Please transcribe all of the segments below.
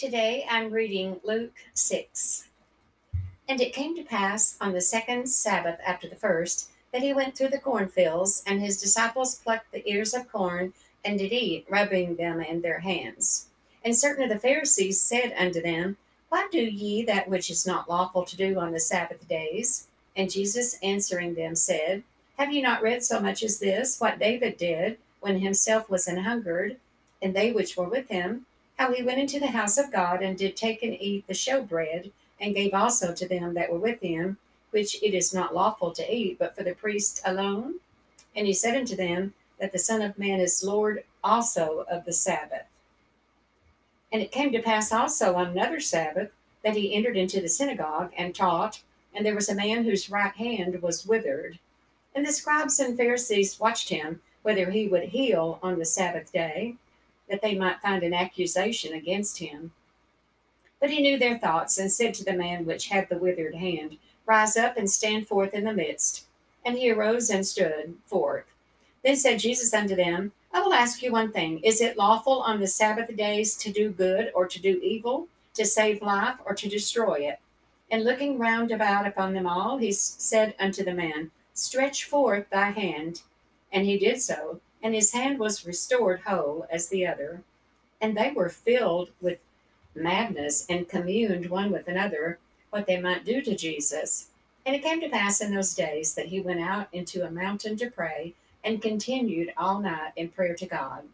Today I'm reading Luke 6. And it came to pass on the second Sabbath after the first that he went through the cornfields, and his disciples plucked the ears of corn and did eat, rubbing them in their hands. And certain of the Pharisees said unto them, Why do ye that which is not lawful to do on the Sabbath days? And Jesus answering them said, Have ye not read so much as this, what David did when himself was an hungered, and they which were with him? How he went into the house of God and did take and eat the showbread, and gave also to them that were with him, which it is not lawful to eat, but for the priest alone? And he said unto them, That the Son of Man is Lord also of the Sabbath. And it came to pass also on another Sabbath that he entered into the synagogue and taught, and there was a man whose right hand was withered. And the scribes and Pharisees watched him, whether he would heal on the Sabbath day that they might find an accusation against him. But he knew their thoughts, and said to the man which had the withered hand, Rise up and stand forth in the midst. And he arose and stood forth. Then said Jesus unto them, I will ask you one thing Is it lawful on the Sabbath days to do good or to do evil, to save life or to destroy it? And looking round about upon them all, he said unto the man, Stretch forth thy hand. And he did so and his hand was restored whole as the other. And they were filled with madness and communed one with another what they might do to Jesus. And it came to pass in those days that he went out into a mountain to pray and continued all night in prayer to God.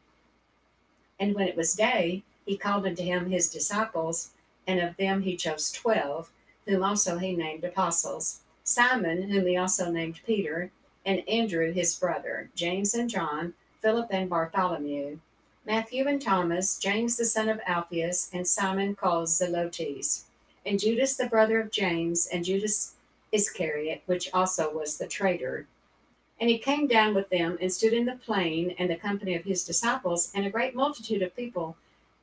And when it was day, he called unto him his disciples, and of them he chose twelve, whom also he named apostles Simon, whom he also named Peter and Andrew his brother, James and John, Philip and Bartholomew, Matthew and Thomas, James the son of Alphaeus, and Simon called Zelotes, and Judas the brother of James, and Judas Iscariot, which also was the traitor. And he came down with them and stood in the plain and the company of his disciples, and a great multitude of people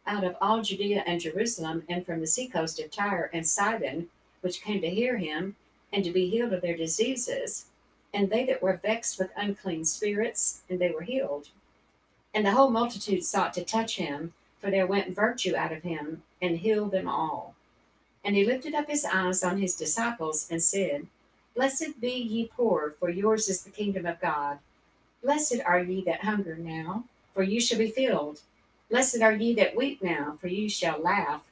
out of all Judea and Jerusalem, and from the seacoast of Tyre and Sidon, which came to hear him, and to be healed of their diseases and they that were vexed with unclean spirits, and they were healed. And the whole multitude sought to touch him, for there went virtue out of him, and healed them all. And he lifted up his eyes on his disciples, and said, Blessed be ye poor, for yours is the kingdom of God. Blessed are ye that hunger now, for you shall be filled. Blessed are ye that weep now, for you shall laugh.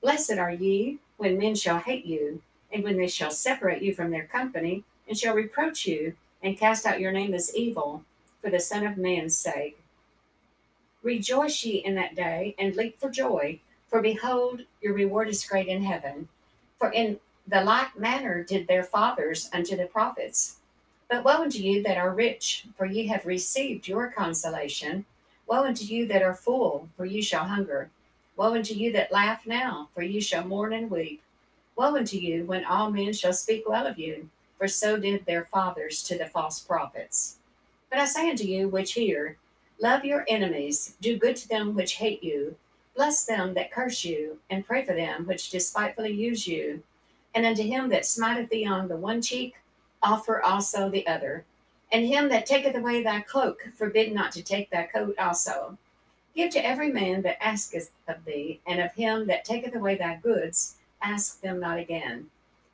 Blessed are ye when men shall hate you, and when they shall separate you from their company and shall reproach you and cast out your name as evil for the Son of Man's sake. Rejoice ye in that day and leap for joy, for behold, your reward is great in heaven. For in the like manner did their fathers unto the prophets. But woe unto you that are rich, for ye have received your consolation. Woe unto you that are full, for ye shall hunger. Woe unto you that laugh now, for ye shall mourn and weep. Woe unto you when all men shall speak well of you for so did their fathers to the false prophets. But I say unto you which hear, love your enemies, do good to them which hate you, bless them that curse you, and pray for them which despitefully use you. And unto him that smiteth thee on the one cheek, offer also the other. And him that taketh away thy cloak, forbid not to take thy coat also. Give to every man that asketh of thee, and of him that taketh away thy goods, ask them not again.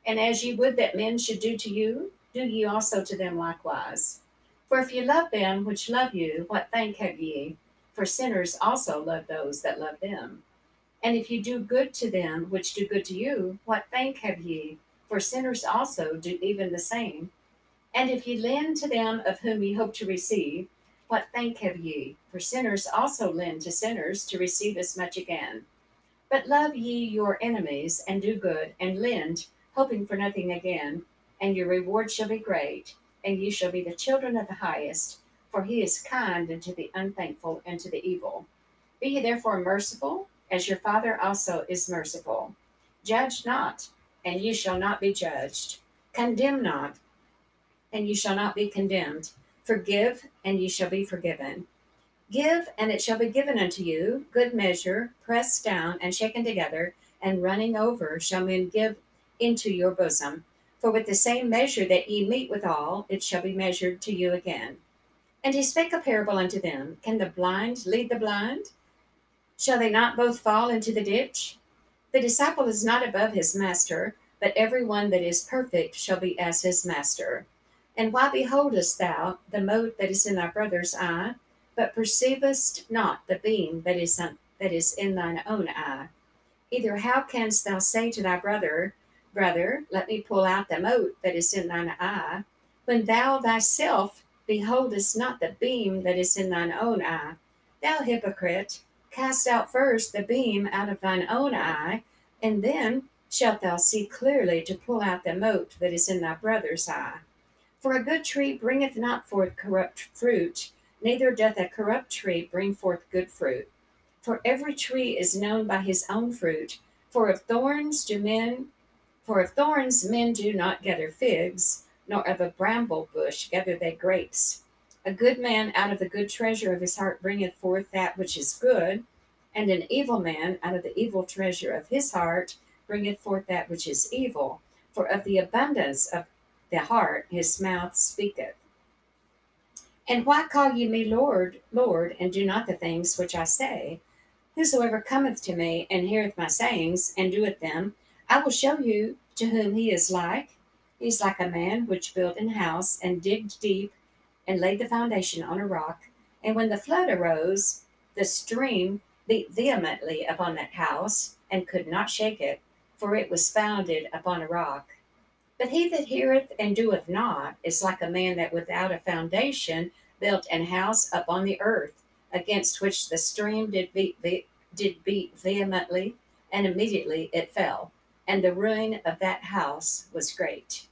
And as ye would that men should do to you, do ye also to them likewise. For if ye love them which love you, what thank have ye? For sinners also love those that love them. And if ye do good to them which do good to you, what thank have ye? For sinners also do even the same. And if ye lend to them of whom ye hope to receive, what thank have ye? For sinners also lend to sinners to receive as much again. But love ye your enemies, and do good, and lend hoping for nothing again, and your reward shall be great, and ye shall be the children of the highest, for he is kind unto the unthankful and to the evil. Be ye therefore merciful, as your Father also is merciful. Judge not, and ye shall not be judged. Condemn not, and ye shall not be condemned. Forgive, and ye shall be forgiven. Give, and it shall be given unto you, good measure, pressed down and shaken together, and running over, shall men give into your bosom. For with the same measure that ye mete withal, it shall be measured to you again. And he spake a parable unto them Can the blind lead the blind? Shall they not both fall into the ditch? The disciple is not above his master, but every one that is perfect shall be as his master. And why beholdest thou the mote that is in thy brother's eye, but perceivest not the beam that is, that is in thine own eye? Either how canst thou say to thy brother, Brother, let me pull out the mote that is in thine eye, when thou thyself beholdest not the beam that is in thine own eye? Thou hypocrite, cast out first the beam out of thine own eye, and then shalt thou see clearly to pull out the mote that is in thy brother's eye. For a good tree bringeth not forth corrupt fruit, neither doth a corrupt tree bring forth good fruit. For every tree is known by his own fruit. For of thorns do men, for of thorns men do not gather figs, nor of a bramble bush gather they grapes. A good man out of the good treasure of his heart bringeth forth that which is good, and an evil man out of the evil treasure of his heart bringeth forth that which is evil. For of the abundance of the heart his mouth speaketh. And why call ye me Lord, Lord, and do not the things which I say? Whosoever cometh to me and heareth my sayings and doeth them, I will show you to whom he is like. He is like a man which built an house and digged deep and laid the foundation on a rock. And when the flood arose, the stream beat vehemently upon that house and could not shake it, for it was founded upon a rock. But he that heareth and doeth not is like a man that without a foundation built an house upon the earth against which the stream did beat, did beat vehemently, and immediately it fell, and the ruin of that house was great.